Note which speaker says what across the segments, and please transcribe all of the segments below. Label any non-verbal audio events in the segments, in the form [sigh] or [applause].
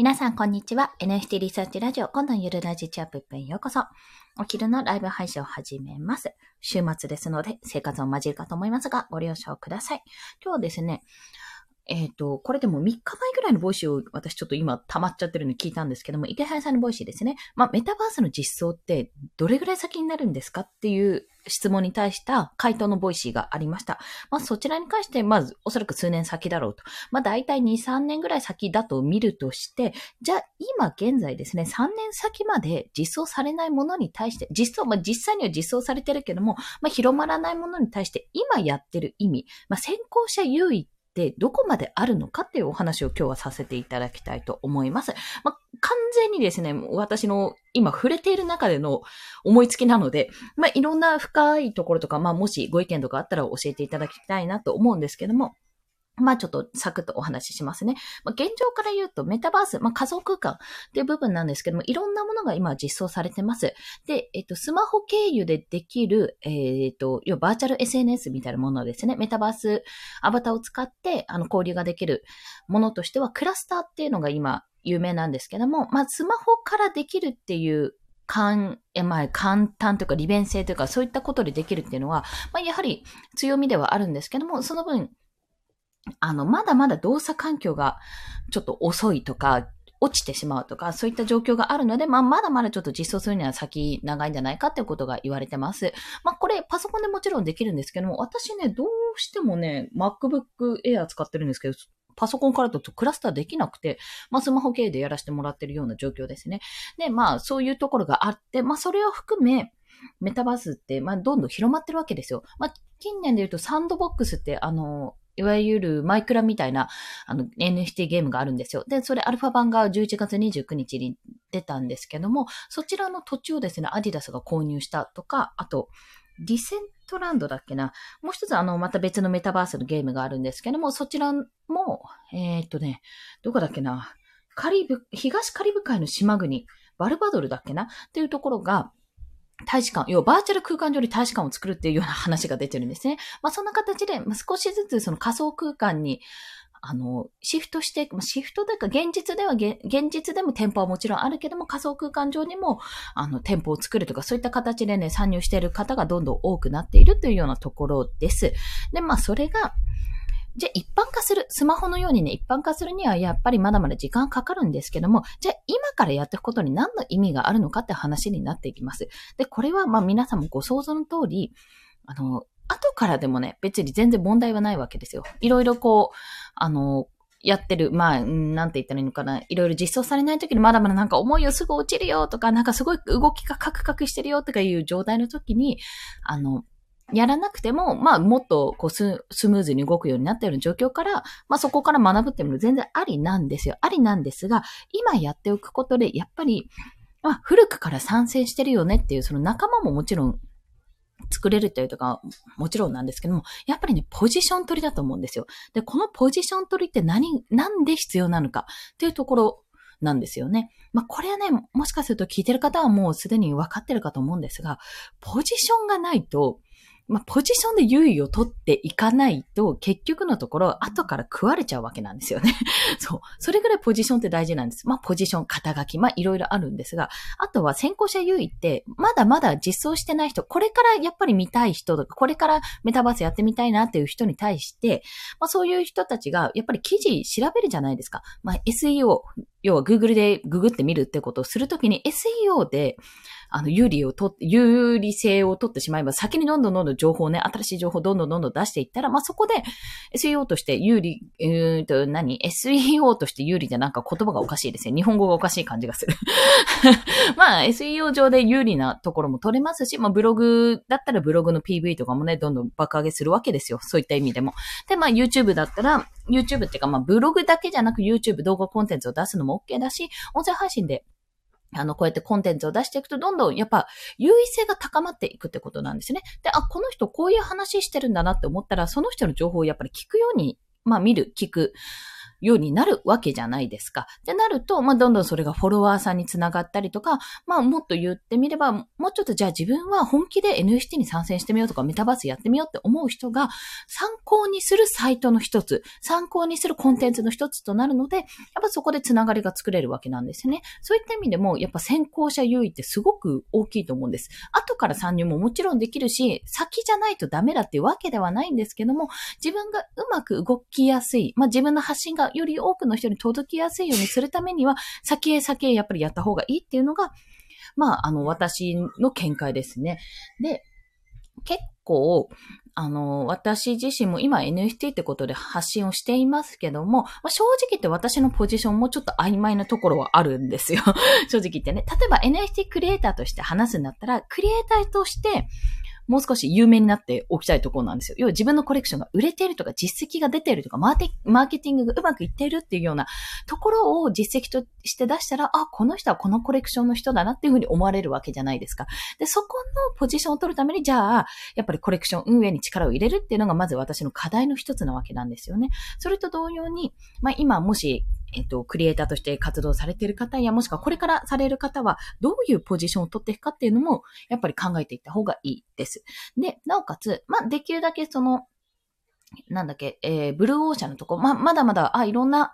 Speaker 1: 皆さん、こんにちは。NFT リサーチラジオ、今度のゆるラジチャップへようこそ。お昼のライブ配信を始めます。週末ですので、生活音混じるかと思いますが、ご了承ください。今日はですね、えっ、ー、と、これでも3日前ぐらいの Voicy を私ちょっと今溜まっちゃってるのに聞いたんですけども、池原さんの Voicy ですね。まあ、メタバースの実装ってどれぐらい先になるんですかっていう質問に対した回答の Voicy がありました。まあ、そちらに関して、まずおそらく数年先だろうと。まあ、大体2、3年ぐらい先だと見るとして、じゃあ今現在ですね、3年先まで実装されないものに対して、実装、まあ、実際には実装されてるけども、まあ、広まらないものに対して今やってる意味、まあ、先行者優位ってでどこまであるのかっていうお話を今日はさせていただきたいと思います。まあ、完全にですね、私の今触れている中での思いつきなので、まあ、いろんな深いところとか、まあ、もしご意見とかあったら教えていただきたいなと思うんですけども、まあちょっとサクッとお話ししますね。まあ、現状から言うとメタバース、まあ仮想空間っていう部分なんですけども、いろんなものが今実装されてます。で、えっと、スマホ経由でできる、えっと、要はバーチャル SNS みたいなものですね。メタバースアバターを使って、あの、交流ができるものとしては、クラスターっていうのが今有名なんですけども、まあスマホからできるっていう簡、まあ、簡単というか利便性というかそういったことでできるっていうのは、まあ、やはり強みではあるんですけども、その分、あの、まだまだ動作環境がちょっと遅いとか、落ちてしまうとか、そういった状況があるので、まあ、まだまだちょっと実装するには先長いんじゃないかっていうことが言われてます。まあ、これ、パソコンでもちろんできるんですけども、私ね、どうしてもね、MacBook Air 使ってるんですけど、パソコンからだとクラスターできなくて、まあ、スマホ系でやらせてもらってるような状況ですね。で、まあ、そういうところがあって、まあ、それを含め、メタバースって、まあ、どんどん広まってるわけですよ。まあ、近年で言うと、サンドボックスって、あの、いわゆるマイクラみたいなあの NFT ゲームがあるんですよ。で、それアルファ版が11月29日に出たんですけども、そちらの土地をですね、アディダスが購入したとか、あと、ディセントランドだっけな。もう一つあの、また別のメタバースのゲームがあるんですけども、そちらも、えー、っとね、どこだっけな。カリブ、東カリブ海の島国、バルバドルだっけなっていうところが、大使館、要はバーチャル空間上に大使館を作るっていうような話が出てるんですね。まあそんな形で、まあ、少しずつその仮想空間に、あの、シフトしていく、まあ、シフトというか現実では、現実でも店舗はもちろんあるけども仮想空間上にも、あの、店舗を作るとかそういった形でね、参入している方がどんどん多くなっているというようなところです。で、まあそれが、じゃあ一般化する、スマホのようにね、一般化するにはやっぱりまだまだ時間かかるんですけども、じゃあ今からやっていくことに何の意味があるのかって話になっていきます。で、これはまあ皆さんもご想像の通り、あの、後からでもね、別に全然問題はないわけですよ。いろいろこう、あの、やってる、まあ、なんて言ったらいいのかな。いろいろ実装されない時にまだまだなんか思いをすぐ落ちるよとか、なんかすごい動きがカクカクしてるよとかいう状態の時に、あの、やらなくても、まあ、もっとこうスムーズに動くようになったような状況から、まあ、そこから学ぶっていうのも全然ありなんですよ。ありなんですが、今やっておくことで、やっぱり、まあ、古くから賛成してるよねっていう、その仲間ももちろん作れるというとか、もちろんなんですけども、やっぱりね、ポジション取りだと思うんですよ。で、このポジション取りって何、なんで必要なのかっていうところなんですよね。まあ、これはね、もしかすると聞いてる方はもうすでに分かってるかと思うんですが、ポジションがないと、まあ、ポジションで優位を取っていかないと、結局のところ、後から食われちゃうわけなんですよね。[laughs] そう。それぐらいポジションって大事なんです。まあ、ポジション、肩書き、まあ、いろいろあるんですが、あとは先行者優位って、まだまだ実装してない人、これからやっぱり見たい人とか、これからメタバースやってみたいなっていう人に対して、まあ、そういう人たちが、やっぱり記事調べるじゃないですか。まあ、SEO、要は Google でググってみるってことをするときに SEO で、あの、有利をと、有利性を取ってしまえば、先にどんどんどんどん情報ね、新しい情報どんどんどんどん出していったら、まあ、そこで SEO として有利、えーと、何 ?SEO として有利じゃなんか言葉がおかしいですね。日本語がおかしい感じがする。[laughs] まあ、SEO 上で有利なところも取れますし、まあ、ブログだったらブログの PV とかもね、どんどん爆上げするわけですよ。そういった意味でも。で、まあ、YouTube だったら、YouTube っていうか、まあ、ブログだけじゃなく YouTube 動画コンテンツを出すのも OK だし、音声配信であの、こうやってコンテンツを出していくと、どんどんやっぱ優位性が高まっていくってことなんですね。で、あ、この人こういう話してるんだなって思ったら、その人の情報をやっぱり聞くように、まあ見る、聞く。ようになるわけじゃないですか。ってなると、まあ、どんどんそれがフォロワーさんにつながったりとか、まあ、もっと言ってみれば、もうちょっとじゃあ自分は本気で NFT に参戦してみようとか、メタバースやってみようって思う人が、参考にするサイトの一つ、参考にするコンテンツの一つとなるので、やっぱそこでつながりが作れるわけなんですね。そういった意味でも、やっぱ先行者優位ってすごく大きいと思うんです。後から参入ももちろんできるし、先じゃないとダメだっていうわけではないんですけども、自分がうまく動きやすい、まあ、自分の発信がより多くの人に届きやすいようにするためには、先へ先へやっぱりやった方がいいっていうのが、まあ、あの、私の見解ですね。で、結構、あの、私自身も今 NFT ってことで発信をしていますけども、まあ、正直言って私のポジションもちょっと曖昧なところはあるんですよ。[laughs] 正直言ってね。例えば NFT クリエイターとして話すんだったら、クリエイターとして、もう少し有名になっておきたいところなんですよ。要は自分のコレクションが売れてるとか、実績が出てるとか、マーテマーケティングがうまくいっているっていうようなところを実績として出したら、あ、この人はこのコレクションの人だなっていうふうに思われるわけじゃないですか。で、そこのポジションを取るために、じゃあ、やっぱりコレクション運営に力を入れるっていうのがまず私の課題の一つなわけなんですよね。それと同様に、まあ今もしえっと、クリエイターとして活動されている方や、もしくはこれからされる方は、どういうポジションを取っていくかっていうのも、やっぱり考えていった方がいいです。で、なおかつ、まあ、できるだけその、なんだっけ、えー、ブルーオーシャンのとこ、ま、まだまだ、あ、いろんな、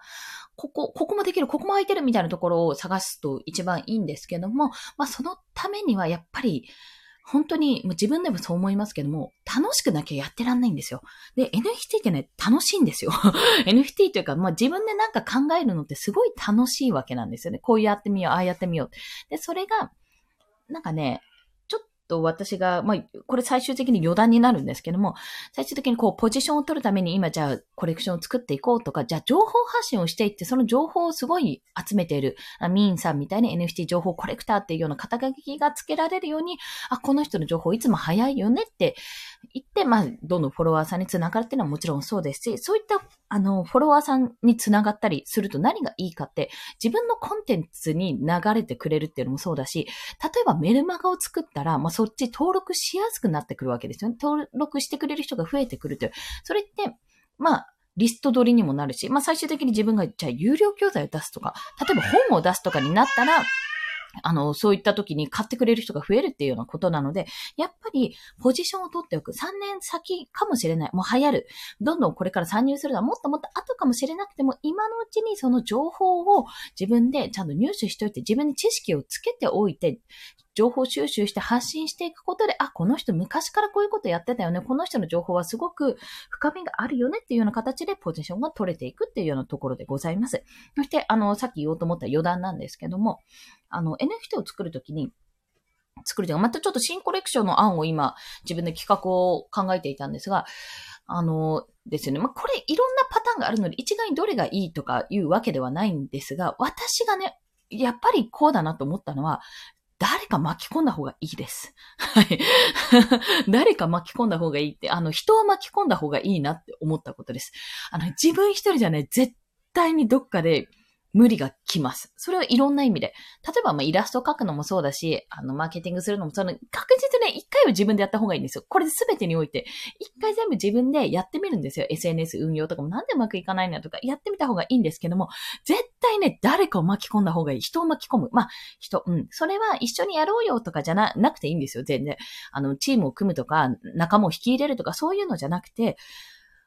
Speaker 1: ここ、ここもできる、ここも空いてるみたいなところを探すと一番いいんですけども、まあ、そのためにはやっぱり、本当に、もう自分でもそう思いますけども、楽しくなきゃやってらんないんですよ。で、NFT ってね、楽しいんですよ。[laughs] NFT というか、まあ自分でなんか考えるのってすごい楽しいわけなんですよね。こうやってみよう、ああやってみよう。で、それが、なんかね、と私が、まあ、これ最終的に余談になるんですけども、最終的にこう、ポジションを取るために今じゃあコレクションを作っていこうとか、じゃあ情報発信をしていって、その情報をすごい集めている、ミーンさんみたいに NFT 情報コレクターっていうような肩書きがつけられるように、あ、この人の情報いつも早いよねって言って、まあ、どんどんフォロワーさんにつながるっていうのはもちろんそうですし、そういったあの、フォロワーさんにつながったりすると何がいいかって、自分のコンテンツに流れてくれるっていうのもそうだし、例えばメルマガを作ったら、まあ、そっち登録しやすくなってくるわけですよね。登録してくれる人が増えてくるという。それって、まあ、リスト取りにもなるし、まあ、最終的に自分が、じゃあ、有料教材を出すとか、例えば本を出すとかになったら、あの、そういった時に買ってくれる人が増えるっていうようなことなので、やっぱりポジションを取っておく。3年先かもしれない。もう流行る。どんどんこれから参入するのはもっともっと後かもしれなくても、今のうちにその情報を自分でちゃんと入手しておいて、自分に知識をつけておいて、情報収集して発信していくことで、あ、この人昔からこういうことやってたよね。この人の情報はすごく深みがあるよねっていうような形でポジションが取れていくっていうようなところでございます。そして、あの、さっき言おうと思った余談なんですけども、あの、NFT を作るときに、作るというか、またちょっと新コレクションの案を今、自分で企画を考えていたんですが、あの、ですよね。まあ、これいろんなパターンがあるので、一概にどれがいいとかいうわけではないんですが、私がね、やっぱりこうだなと思ったのは、誰か巻き込んだ方がいいです。はい。[laughs] 誰か巻き込んだ方がいいって、あの、人を巻き込んだ方がいいなって思ったことです。あの、自分一人じゃね、絶対にどっかで無理がきます。それはいろんな意味で。例えば、まあ、イラスト描くのもそうだし、あの、マーケティングするのもそう確実ね、一回は自分でやった方がいいんですよ。これ全てにおいて。一回全部自分でやってみるんですよ。SNS 運用とかもなんでうまくいかないのとか、やってみた方がいいんですけども、絶対ね、誰かを巻き込んだ方がいい。人を巻き込む。まあ、人、うん。それは一緒にやろうよとかじゃな、なくていいんですよ。全然。あの、チームを組むとか、仲間を引き入れるとか、そういうのじゃなくて、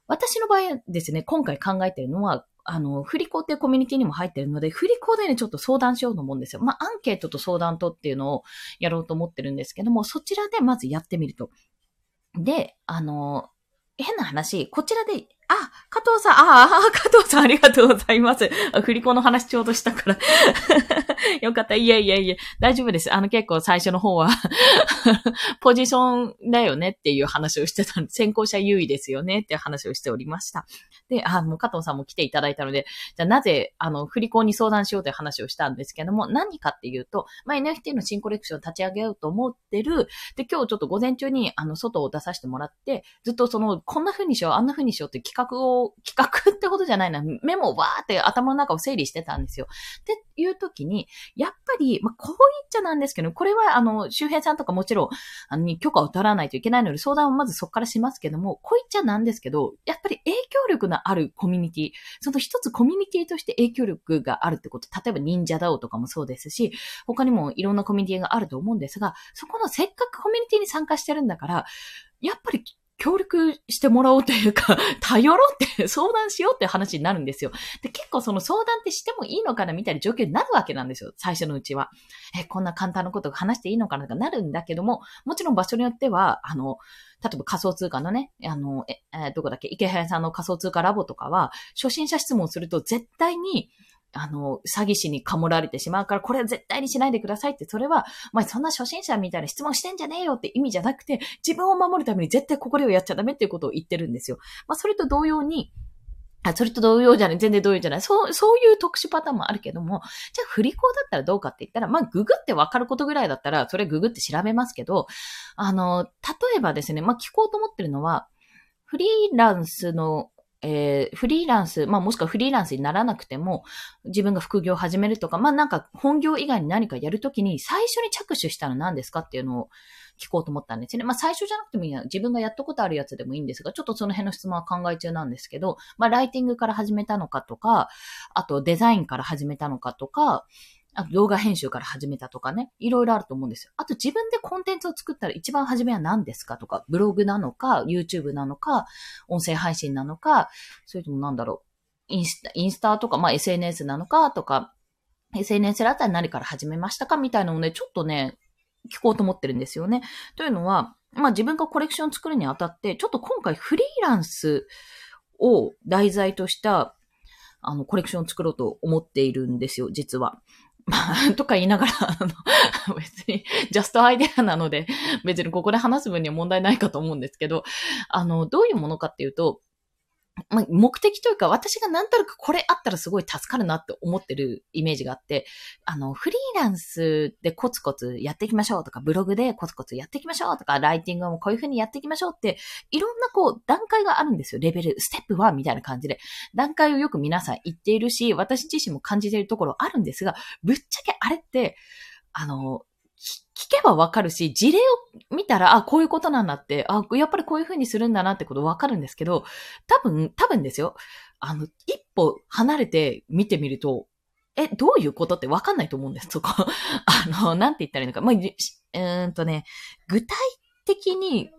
Speaker 1: 私の場合ですね、今回考えてるのは、あの、振り子っていうコミュニティにも入ってるので、振り子でね、ちょっと相談しようと思うんですよ。まあ、アンケートと相談とっていうのをやろうと思ってるんですけども、そちらでまずやってみると。で、あの、変な話、こちらであ、加藤さん、ああ、加藤さんありがとうございます。振り子の話ちょうどしたから [laughs] よかった。いえいえいえ。大丈夫です。あの結構最初の方は [laughs] ポジションだよねっていう話をしてたんで、先行者優位ですよねって話をしておりました。で、あ、もう加藤さんも来ていただいたので、じゃあなぜ、あの、振り子に相談しようという話をしたんですけども、何かっていうと、まあ、NFT の新コレクションを立ち上げようと思ってる。で、今日ちょっと午前中に、あの、外を出させてもらって、ずっとその、こんな風にしよう、あんな風にしようって企企画を、企画ってことじゃないな、メモをわーって頭の中を整理してたんですよ。っていう時に、やっぱり、まあ、こう言っちゃなんですけど、これは、あの、周平さんとかもちろん、あの、許可を取らないといけないので、相談をまずそこからしますけども、こう言っちゃなんですけど、やっぱり影響力のあるコミュニティ、その一つコミュニティとして影響力があるってこと、例えば忍者ダオとかもそうですし、他にもいろんなコミュニティがあると思うんですが、そこのせっかくコミュニティに参加してるんだから、やっぱり協力してもらおうというか、[laughs] 頼ろうって相談しようって話になるんですよ。で、結構その相談ってしてもいいのかなみたいな状況になるわけなんですよ。最初のうちは。え、こんな簡単なことが話していいのかなとかなるんだけども、もちろん場所によっては、あの、例えば仮想通貨のね、あの、え、えどこだっけ、池早さんの仮想通貨ラボとかは、初心者質問すると絶対に、あの、詐欺師にかもられてしまうから、これは絶対にしないでくださいって、それは、まあ、そんな初心者みたいな質問してんじゃねえよって意味じゃなくて、自分を守るために絶対ここでをやっちゃダメっていうことを言ってるんですよ。まあ、それと同様に、あ、それと同様じゃない、全然同様じゃない。そう、そういう特殊パターンもあるけども、じゃあ振り子だったらどうかって言ったら、まあ、ググってわかることぐらいだったら、それググって調べますけど、あの、例えばですね、まあ、聞こうと思ってるのは、フリーランスのえー、フリーランス、まあもしくはフリーランスにならなくても、自分が副業を始めるとか、まあなんか本業以外に何かやるときに最初に着手したら何ですかっていうのを聞こうと思ったんですね。まあ最初じゃなくてもいいや、自分がやったことあるやつでもいいんですが、ちょっとその辺の質問は考え中なんですけど、まあライティングから始めたのかとか、あとデザインから始めたのかとか、あと動画編集から始めたとかね、いろいろあると思うんですよ。あと自分でコンテンツを作ったら一番初めは何ですかとか、ブログなのか、YouTube なのか、音声配信なのか、それともなんだろう、インスタ、インスタとか、まあ SNS なのかとか、SNS だったら何から始めましたかみたいなのをね、ちょっとね、聞こうと思ってるんですよね。というのは、まあ自分がコレクション作るにあたって、ちょっと今回フリーランスを題材とした、あの、コレクションを作ろうと思っているんですよ、実は。まあ、とか言いながら、[laughs] あの、別に、ジャストアイデアなので、別にここで話す分には問題ないかと思うんですけど、あの、どういうものかっていうと、まあ、目的というか、私がなんとなくこれあったらすごい助かるなって思ってるイメージがあって、あの、フリーランスでコツコツやっていきましょうとか、ブログでコツコツやっていきましょうとか、ライティングもこういう風にやっていきましょうって、いろんなこう、段階があるんですよ。レベル、ステップ1みたいな感じで。段階をよく皆さん言っているし、私自身も感じているところあるんですが、ぶっちゃけあれって、あの、聞けばわかるし、事例を見たら、あ、こういうことなんだって、あ、やっぱりこういうふうにするんだなってことわかるんですけど、多分、多分ですよ。あの、一歩離れて見てみると、え、どういうことってわかんないと思うんです、そこ。[laughs] あの、なんて言ったらいいのか。まあ、うーんとね、具体的に、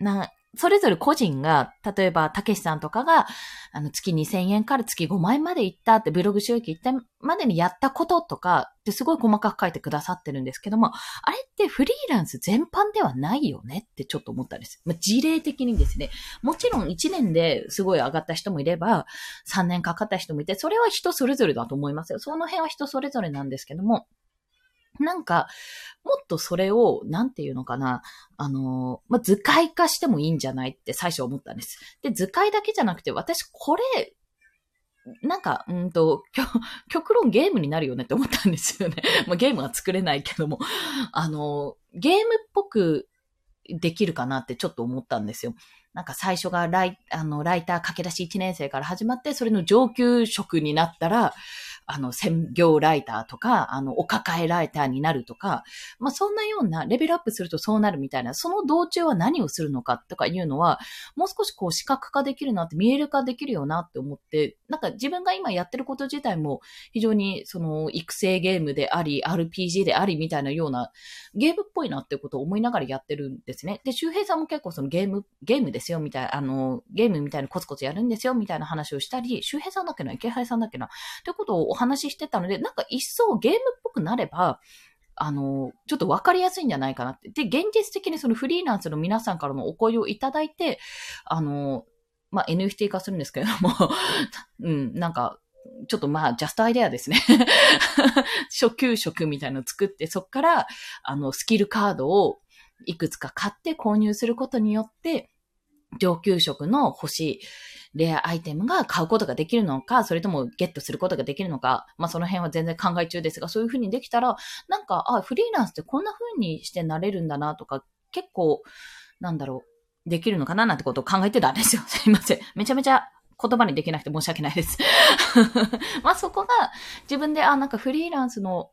Speaker 1: な、それぞれ個人が、例えば、たけしさんとかが、あの、月2000円から月5万円まで行ったって、ブログ収益行ったまでにやったこととか、ってすごい細かく書いてくださってるんですけども、あれってフリーランス全般ではないよねってちょっと思ったんです。まあ、事例的にですね、もちろん1年ですごい上がった人もいれば、3年かかった人もいて、それは人それぞれだと思いますよ。その辺は人それぞれなんですけども、なんか、もっとそれを、なんていうのかな、あの、まあ、図解化してもいいんじゃないって最初思ったんです。で、図解だけじゃなくて、私これ、なんか、うんと、極論ゲームになるよねって思ったんですよね。[laughs] まあ、ゲームは作れないけども、あの、ゲームっぽくできるかなってちょっと思ったんですよ。なんか最初がライあのライター駆け出し1年生から始まって、それの上級職になったら、あの、専業ライターとか、あの、お抱えライターになるとか、まあ、そんなような、レベルアップするとそうなるみたいな、その道中は何をするのかとかいうのは、もう少しこう、視覚化できるなって、見える化できるよなって思って、なんか自分が今やってること自体も、非常に、その、育成ゲームであり、RPG でありみたいなような、ゲームっぽいなってことを思いながらやってるんですね。で、周平さんも結構そのゲーム、ゲームですよ、みたいな、あの、ゲームみたいなコツコツやるんですよ、みたいな話をしたり、周平さんだっけな、池原さんだっけな、ってことを話ししてたので、なんか一層ゲームっぽくなれば、あの、ちょっとわかりやすいんじゃないかなって。で、現実的にそのフリーランスの皆さんからのお声をいただいて、あの、まあ、NFT 化するんですけれども [laughs] うん、なんか、ちょっとまあ、ジャストアイデアですね [laughs] 初級職みたいなのを作って、そっから、あの、スキルカードをいくつか買って購入することによって、上級職の欲しいレアアイテムが買うことができるのか、それともゲットすることができるのか、まあその辺は全然考え中ですが、そういう風にできたら、なんか、あ、フリーランスってこんな風にしてなれるんだなとか、結構、なんだろう、できるのかななんてことを考えてたんですよ。[laughs] すいません。めちゃめちゃ言葉にできなくて申し訳ないです。[laughs] まあそこが自分で、あ、なんかフリーランスの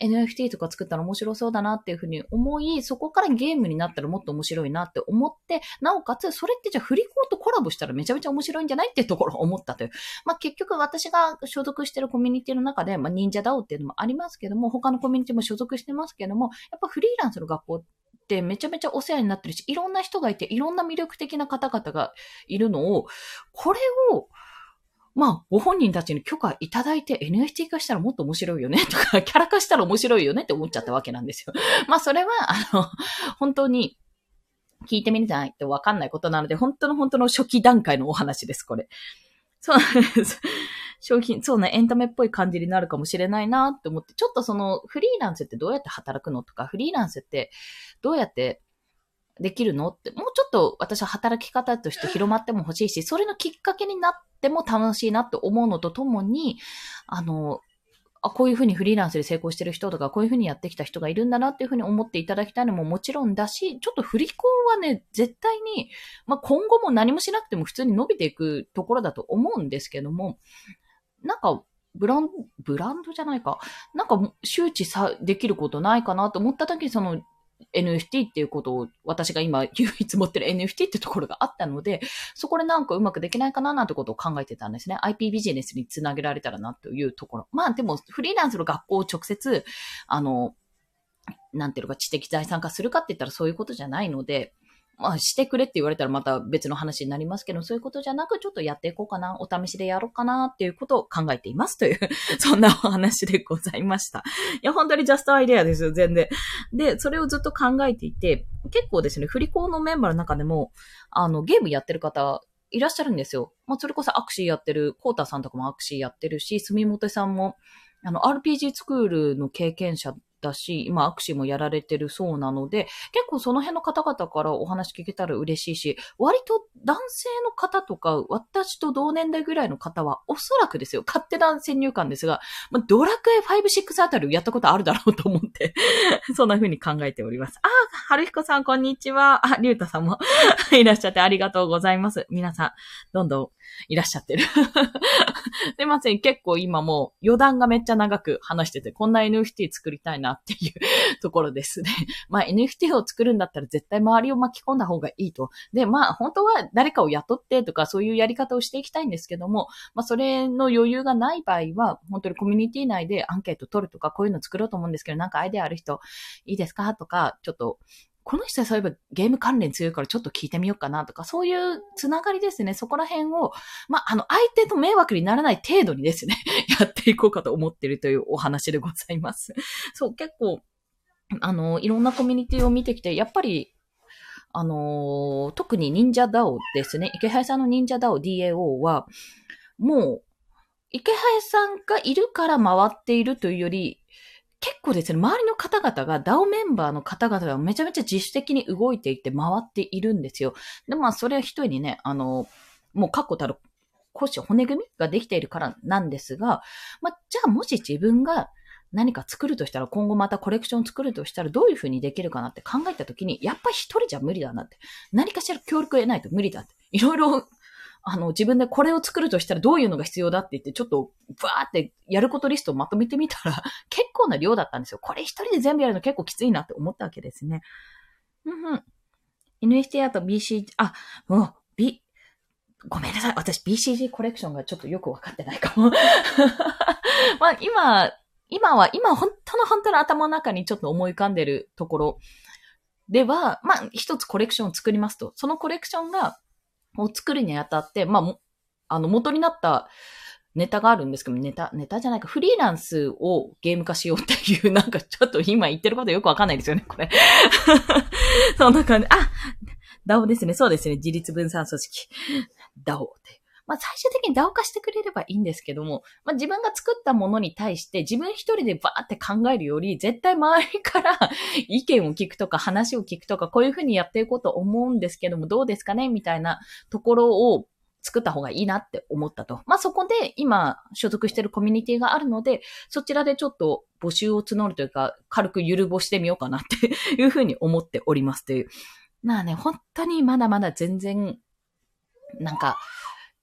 Speaker 1: NFT とか作ったら面白そうだなっていうふうに思い、そこからゲームになったらもっと面白いなって思って、なおかつ、それってじゃあフリコーとコラボしたらめちゃめちゃ面白いんじゃないっていうところを思ったという。[laughs] まあ結局私が所属してるコミュニティの中で、まあ忍者ダオっていうのもありますけども、他のコミュニティも所属してますけども、やっぱフリーランスの学校ってめちゃめちゃお世話になってるし、いろんな人がいて、いろんな魅力的な方々がいるのを、これを、まあ、ご本人たちに許可いただいて NFT 化したらもっと面白いよね [laughs] とか、キャラ化したら面白いよねって思っちゃったわけなんですよ。[laughs] まあ、それは、あの、本当に、聞いてみないとわかんないことなので、本当の本当の初期段階のお話です、これ。そうなんです。[laughs] 商品、そうね、エンタメっぽい感じになるかもしれないなって思って、ちょっとそのフリーランスってどうやって働くのとか、フリーランスってどうやってできるの？って、もうちょっと私は働き方として広まっても欲しいし、それのきっかけになっても楽しいなって思うのとともに、あの、あ、こういうふうにフリーランスで成功してる人とか、こういうふうにやってきた人がいるんだなっていうふうに思っていただきたいのももちろんだし、ちょっと振り子はね、絶対に、まあ、今後も何もしなくても普通に伸びていくところだと思うんですけども、なんか、ブランド、ブランドじゃないか。なんか、周知さ、できることないかなと思った時に、その、NFT っていうことを私が今 [laughs] 唯一持ってる NFT ってところがあったので、そこでなんかうまくできないかななんてことを考えてたんですね。IP ビジネスにつなげられたらなというところ。まあでもフリーランスの学校を直接、あの、なんていうか知的財産化するかって言ったらそういうことじゃないので、まあ、してくれって言われたらまた別の話になりますけど、そういうことじゃなく、ちょっとやっていこうかな、お試しでやろうかなっていうことを考えていますという [laughs] そんなお話でございました。いや、本当にジャストアイデアですよ、全然。で、それをずっと考えていて、結構ですね、振り子のメンバーの中でも、あの、ゲームやってる方、いらっしゃるんですよ。まあ、それこそアクシーやってる、コータさんとかもアクシーやってるし、住本さんも、あの、RPG スクールの経験者だし、今、握手もやられてるそうなので、結構その辺の方々からお話聞けたら嬉しいし、割と男性の方とか、私と同年代ぐらいの方は、おそらくですよ、勝手な先入観ですが、ま、ドラクエ5、6あたりをやったことあるだろうと思って [laughs] そんな風に考えております。あ、春彦さん、こんにちは。あ、りゅうたさんも [laughs] いらっしゃってありがとうございます。皆さん、どんどんいらっしゃってる [laughs] すいません。結構今もう余談がめっちゃ長く話してて、こんな NFT 作りたいなっていうところですね。まあ NFT を作るんだったら絶対周りを巻き込んだ方がいいと。で、まあ本当は誰かを雇ってとかそういうやり方をしていきたいんですけども、まあそれの余裕がない場合は、本当にコミュニティ内でアンケート取るとかこういうの作ろうと思うんですけど、なんかアイデアある人いいですかとか、ちょっとこの人はそういえばゲーム関連強いからちょっと聞いてみようかなとか、そういうつながりですね。そこら辺を、まあ、あの、相手と迷惑にならない程度にですね、[laughs] やっていこうかと思ってるというお話でございます。そう、結構、あの、いろんなコミュニティを見てきて、やっぱり、あの、特に忍者ダオですね。池原さんの忍者ダオ DAO は、もう、池原さんがいるから回っているというより、結構ですね、周りの方々が、DAO メンバーの方々がめちゃめちゃ自主的に動いていて回っているんですよ。で、まあ、それは一人にね、あの、もう確固たる腰、骨組みができているからなんですが、まあ、じゃあもし自分が何か作るとしたら、今後またコレクション作るとしたらどういう風にできるかなって考えたときに、やっぱり一人じゃ無理だなって。何かしら協力を得ないと無理だって。いろいろあの、自分でこれを作るとしたらどういうのが必要だって言って、ちょっと、バーってやることリストをまとめてみたら、[laughs] 結構な量だったんですよ。これ一人で全部やるの結構きついなって思ったわけですね。うんうん。NHT あと BC、あ、もう、B、ごめんなさい。私 BCG コレクションがちょっとよくわかってないかも。[laughs] まあ今、今は、今本当の本当の頭の中にちょっと思い浮かんでるところでは、まあ一つコレクションを作りますと。そのコレクションがを作るにあたって、まあ、あの、元になったネタがあるんですけど、ネタ、ネタじゃないか、フリーランスをゲーム化しようっていう、[laughs] なんかちょっと今言ってることよくわかんないですよね、これ。[laughs] そんな感じ。あ、ダオですね。そうですね。自立分散組織。ダオって。まあ、最終的にダオ化してくれればいいんですけども、まあ、自分が作ったものに対して自分一人でバーって考えるより、絶対周りから [laughs] 意見を聞くとか話を聞くとか、こういうふうにやっていこうと思うんですけども、どうですかね？みたいなところを作った方がいいなって思ったと。まあ、そこで今所属してるコミュニティがあるので、そちらでちょっと募集を募るというか、軽くゆるぼしてみようかなって [laughs] いうふうに思っておりますという。まあね、本当にまだまだ全然、なんか、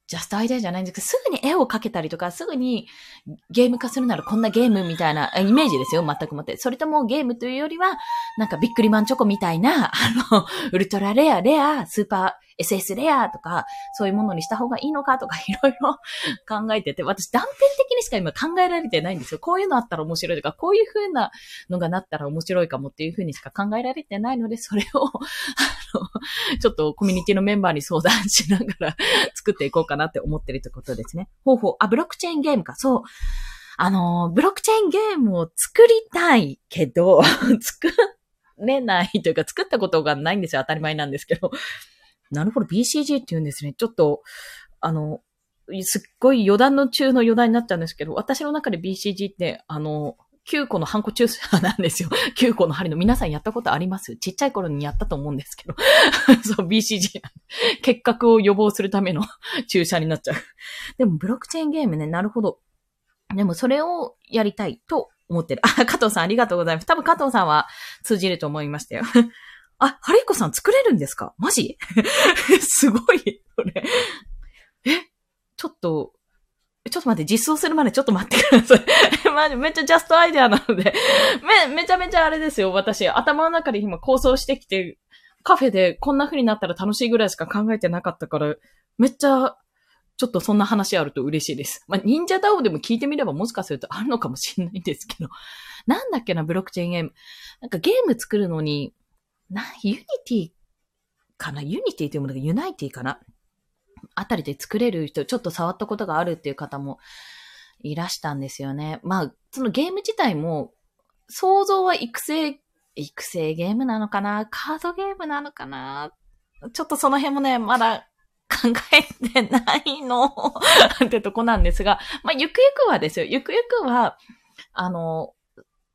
Speaker 1: ジャストアイデアじゃないんですけど、すぐに絵を描けたりとか、すぐにゲーム化するならこんなゲームみたいな、[laughs] イメージですよ、全くもって。それともゲームというよりは、なんかビックリマンチョコみたいな、[laughs] あの、ウルトラレア、レア、スーパー、SS レアとか、そういうものにした方がいいのかとか、いろいろ考えてて、私断片的にしか今考えられてないんですよ。こういうのあったら面白いとか、こういう風なのがなったら面白いかもっていう風にしか考えられてないので、それを、あの、[laughs] ちょっとコミュニティのメンバーに相談しながら作っていこうかななって思ってるってことですね。ほうほう。あ、ブロックチェーンゲームか。そう。あの、ブロックチェーンゲームを作りたいけど、[laughs] 作れないというか、作ったことがないんですよ。当たり前なんですけど。なるほど、BCG って言うんですね。ちょっと、あの、すっごい余談の中の余談になっちゃうんですけど、私の中で BCG って、あの、9個のハンコ注射なんですよ。[laughs] 9個の針の皆さんやったことあります？ちっちゃい頃にやったと思うんですけど。[laughs] そう、BCG。結核を予防するための [laughs] 注射になっちゃう。でも、ブロックチェーンゲームね、なるほど。でも、それをやりたいと思ってる。あ、加藤さんありがとうございます。多分加藤さんは通じると思いましたよ。あ、ハリコさん作れるんですか？マジ？すごい。これ。えちょっと、ちょっと待って、実装するまでちょっと待ってください。[laughs] マジ、めっちゃジャストアイデアなので。[laughs] め、めちゃめちゃあれですよ、私。頭の中で今構想してきて、カフェでこんな風になったら楽しいぐらいしか考えてなかったから、めっちゃ、ちょっとそんな話あると嬉しいです。まあ、忍者ダウでも聞いてみればもしかするとあるのかもしれないんですけど。[laughs] なんだっけな、ブロックチェーンゲーム。なんかゲーム作るのに、な、 Unity かな？ Unity というものがユナイティかな？あたりで作れる人、ちょっと触ったことがあるっていう方もいらしたんですよね。まあ、そのゲーム自体も、想像は育成、育成ゲームなのかな？カードゲームなのかな？ちょっとその辺もね、まだ考えてないの [laughs] ってとこなんですが、まあ、ゆくゆくはですよ。ゆくゆくは、あの、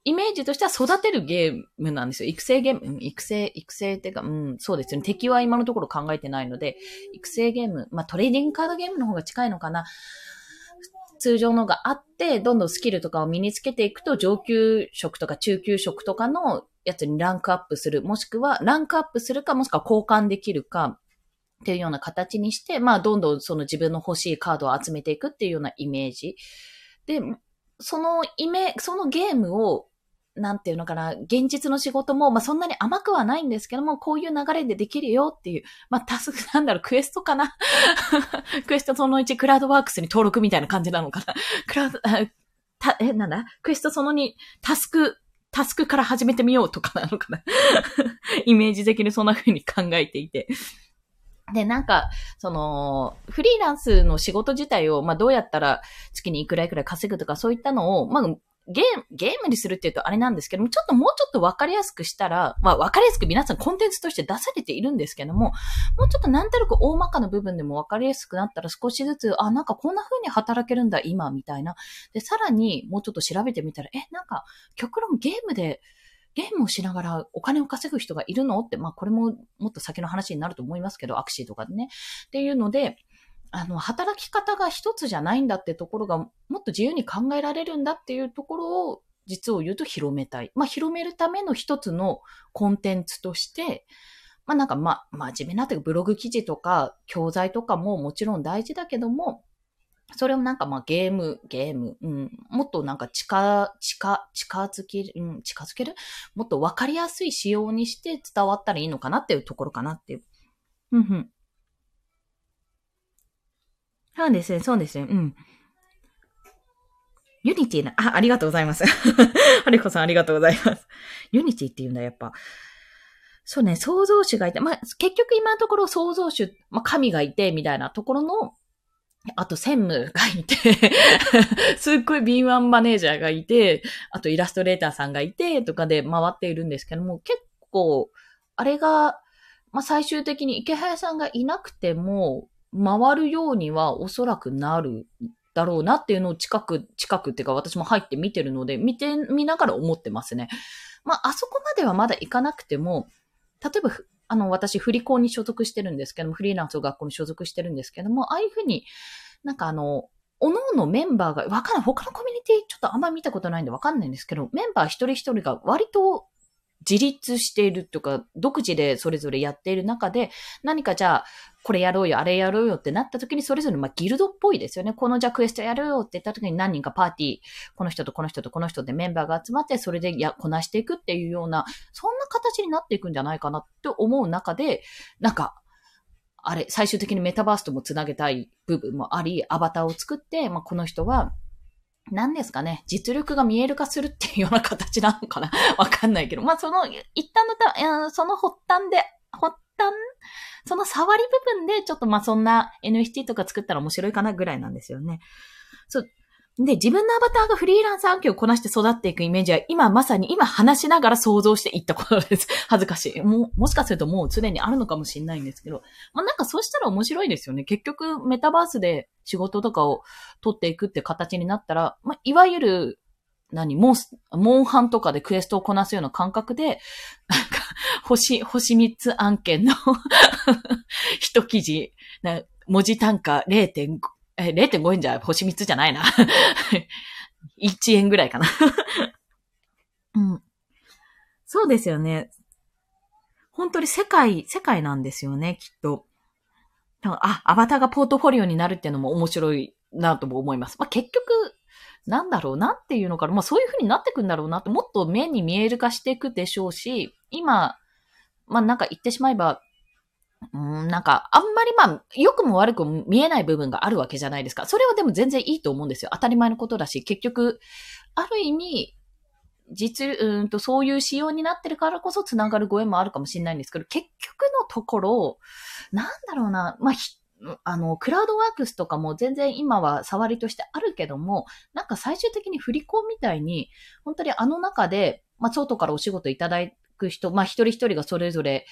Speaker 1: イメージとしては育てるゲームなんですよ。育成ゲーム、育成、育成ってか、うん、そうですよね。敵は今のところ考えてないので、育成ゲーム、まあトレーディングカードゲームの方が近いのかな。通常のがあって、どんどんスキルとかを身につけていくと、上級職とか中級職とかのやつにランクアップする。もしくは、ランクアップするか、もしくは交換できるか、っていうような形にして、まあ、どんどんその自分の欲しいカードを集めていくっていうようなイメージ。で、そのイメ、そのゲームをなんていうのかな、現実の仕事も、まあ、そんなに甘くはないんですけども、こういう流れでできるよっていう、まあ、タスク、なんだろう、クエストかな？[laughs] クエストその1、クラウドワークスに登録みたいな感じなのかな？[laughs] クラウド、た、え、なんだ？クエストその2、タスク、タスクから始めてみようとかなのかな？[laughs] イメージ的にそんな風に考えていて。で、なんか、その、フリーランスの仕事自体を、まあ、どうやったら月にいくらいくらい稼ぐとかそういったのを、まあ、ゲーム、ゲームにするって言うとあれなんですけども、ちょっともうちょっとわかりやすくしたら、まあわかりやすく皆さんコンテンツとして出されているんですけども、もうちょっとなんとなく大まかな部分でもわかりやすくなったら少しずつ、あ、なんかこんな風に働けるんだ、今、みたいな。で、さらにもうちょっと調べてみたら、え、なんか、極論ゲームで、ゲームをしながらお金を稼ぐ人がいるの？って、まあこれももっと先の話になると思いますけど、アクシーとかでね。っていうので、あの、働き方が一つじゃないんだってところが、もっと自由に考えられるんだっていうところを、実を言うと広めたい。まあ、広めるための一つのコンテンツとして、まあなんかま、真面目なというかブログ記事とか教材とかももちろん大事だけども、それをなんかまゲーム、ゲーム、うん、もっとなんか近、近、近づける、うん、近づける？もっとわかりやすい仕様にして伝わったらいいのかなっていうところかなっていう。うん、うん。そうですね、そうですね、うん。 Unity な、あ、ありがとうございます。[laughs] ハリコさんありがとうございます。 Unity っていうんだ、やっぱ。そうね、創造主がいて、まあ、結局今のところ創造主、まあ、神がいて、みたいなところの、あと専務がいて [laughs] すっごい B1 マネージャーがいて、あとイラストレーターさんがいて、とかで回っているんですけども、結構、あれが、まあ、最終的に池早さんがいなくても、回るようにはおそらくなるだろうなっていうのを近く、近くっていうか私も入って見てるので、見て、見ながら思ってますね。まあ、あそこまではまだ行かなくても、例えば、あの、私、振り子に所属してるんですけども、フリーランスの学校に所属してるんですけども、ああいうふうに、なんかあの、おのおのメンバーが、わかんない。他のコミュニティちょっとあんまり見たことないんでわかんないんですけど、メンバー一人一人が割と自立しているとか、独自でそれぞれやっている中で、何かじゃあ、これやろうよ、あれやろうよってなった時に、それぞれ、まあ、ギルドっぽいですよね。このじゃあクエストやるよって言った時に何人かパーティー、この人とこの人とこの人でメンバーが集まって、それでや、こなしていくっていうような、そんな形になっていくんじゃないかなって思う中で、なんか、あれ、最終的にメタバースともつなげたい部分もあり、アバターを作って、まあ、この人は、何ですかね、実力が見える化するっていうような形なのかな [laughs] わかんないけど。まあ、その、一旦のた、その発端で、発端？その触り部分で、ちょっとま、そんな NFT とか作ったら面白いかなぐらいなんですよね。そう。で、自分のアバターがフリーランス案件をこなして育っていくイメージは、今まさに今話しながら想像していったことです。[laughs] 恥ずかしい。も、もしかするともう常にあるのかもしれないんですけど、まあなんかそうしたら面白いですよね。結局メタバースで仕事とかを取っていくって形になったら、まあいわゆる、何、モンス、モンハンとかでクエストをこなすような感覚で、なんか、星、星3つ案件の [laughs] 一記事、文字単価0.5、え、0.5円じゃ星3つじゃないな。[laughs] 1円ぐらいかなうん。そうですよね。本当に世界、世界なんですよね、きっと。あ、アバターがポートフォリオになるっていうのも面白いなとも思います。まあ、結局、なんだろうなっていうのから、まあそういう風になってくんだろうなって、もっと目に見える化していくでしょうし、今、まあなんか言ってしまえば、うん、なんか、あんまりまあ、良くも悪くも見えない部分があるわけじゃないですか。それはでも全然いいと思うんですよ。当たり前のことだし、結局、ある意味、実、うんと、そういう仕様になってるからこそ繋がるご縁もあるかもしれないんですけど、結局のところ、なんだろうな、まあ、あの、クラウドワークスとかも全然今は触りとしてあるけども、なんか最終的に振り子みたいに、本当にあの中で、まあ、外からお仕事いただいく人、まあ一人一人がそれぞれ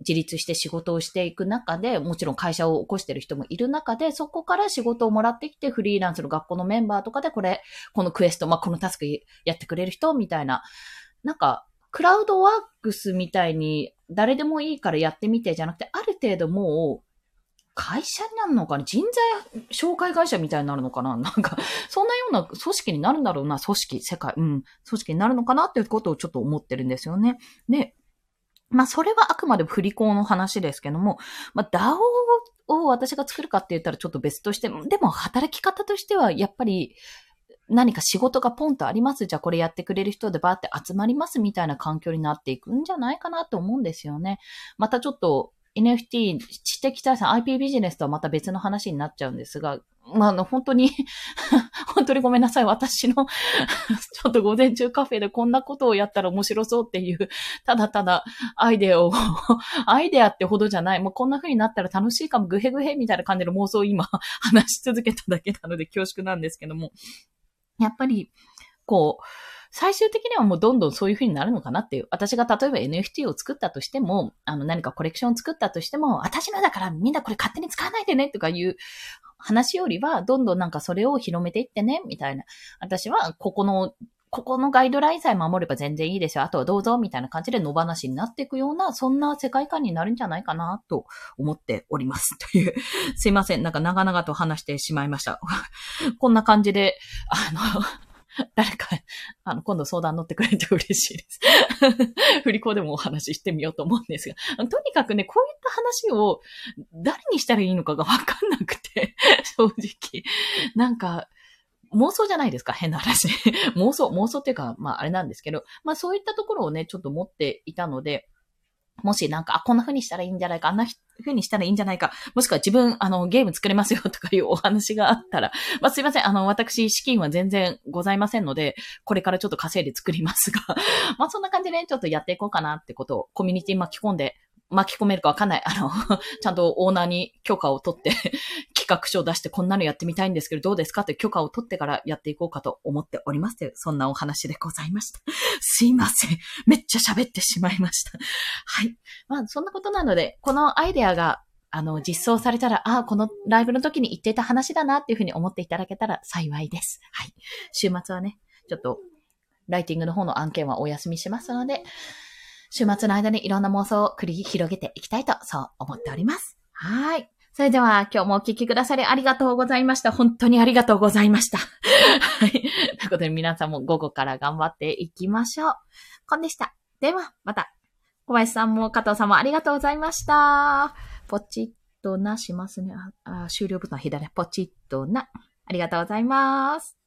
Speaker 1: 自立して仕事をしていく中で、もちろん会社を起こしてる人もいる中で、そこから仕事をもらってきて、フリーランスの学校のメンバーとかで、これ、このクエスト、まあこのタスクやってくれる人みたいな、なんか、クラウドワークスみたいに誰でもいいからやってみてじゃなくて、ある程度もう会社になるのかな？人材紹介会社みたいになるのかな？[laughs] なんか、そんなような組織になるんだろうな、組織、世界、うん、組織になるのかなっていうことをちょっと思ってるんですよね。で、まあ、それはあくまで振り子の話ですけども、まあ、DAO を私が作るかって言ったらちょっと別として、でも働き方としては、やっぱり、何か仕事がポンとあります。じゃあこれやってくれる人でバーって集まりますみたいな環境になっていくんじゃないかなと思うんですよね。またちょっと NFT、知的財産、IP ビジネスとはまた別の話になっちゃうんですが、まあ、あの、本当に [laughs] 本当にごめんなさい。私の [laughs] ちょっと午前中カフェでこんなことをやったら面白そうっていう、ただただアイデアを [laughs] アイデアってほどじゃない。もうこんな風になったら楽しいかも、グヘグヘみたいな感じの妄想を今話し続けただけなので恐縮なんですけども、やっぱり、こう、最終的にはもうどんどんそういう風になるのかなっていう。私が例えば NFT を作ったとしても、あの何かコレクションを作ったとしても、私のだからみんなこれ勝手に使わないでねとかいう話よりは、どんどんなんかそれを広めていってね、みたいな。私はここのここのガイドラインさえ守れば全然いいですよ。あとはどうぞ、みたいな感じで野放しになっていくような、そんな世界観になるんじゃないかな、と思っております。[laughs] という、すいません。なんか長々と話してしまいました。[laughs] こんな感じで、あの、[laughs] 誰か、あの、今度相談乗ってくれて嬉しいです。[laughs] 振り子でもお話ししてみようと思うんですが、とにかくね、こういった話を誰にしたらいいのかがわかんなくて、[laughs] 正直。なんか、妄想じゃないですか変な話。妄想、妄想っていうか、まああれなんですけど、まあそういったところをね、ちょっと持っていたので、もしなんか、あ、こんな風にしたらいいんじゃないか、あんな風にしたらいいんじゃないか、もしくは自分、あの、ゲーム作れますよとかいうお話があったら、[laughs] まあ、すいません、あの、私、資金は全然ございませんので、これからちょっと稼いで作りますが、[laughs] まあ、そんな感じで、ね、ちょっとやっていこうかなってことを、コミュニティ巻き込んで、巻き込めるかわかんない。あの、[laughs] ちゃんとオーナーに許可を取って企画書を出してこんなのやってみたいんですけど、どうですかって許可を取ってからやっていこうかと思っておりますという、そんなお話でございました。[laughs] すいません。めっちゃ喋ってしまいました。はい。まあ、そんなことなので、このアイデアがあの、実装されたら、ああ、このライブの時に言っていた話だなっていうふうに思っていただけたら幸いです。はい。週末はね、ちょっと、ライティングの方の案件はお休みしますので、週末の間にいろんな妄想を繰り広げていきたいと、そう思っております。はい。それでは今日もお聞きくださりありがとうございました。本当にありがとうございました。はい。ということで皆さんも午後から頑張っていきましょう。こんでした。では、また。小林さんも加藤さんもありがとうございました。ポチッとなしますね。ああ終了ボタン左。ポチッとな。ありがとうございます。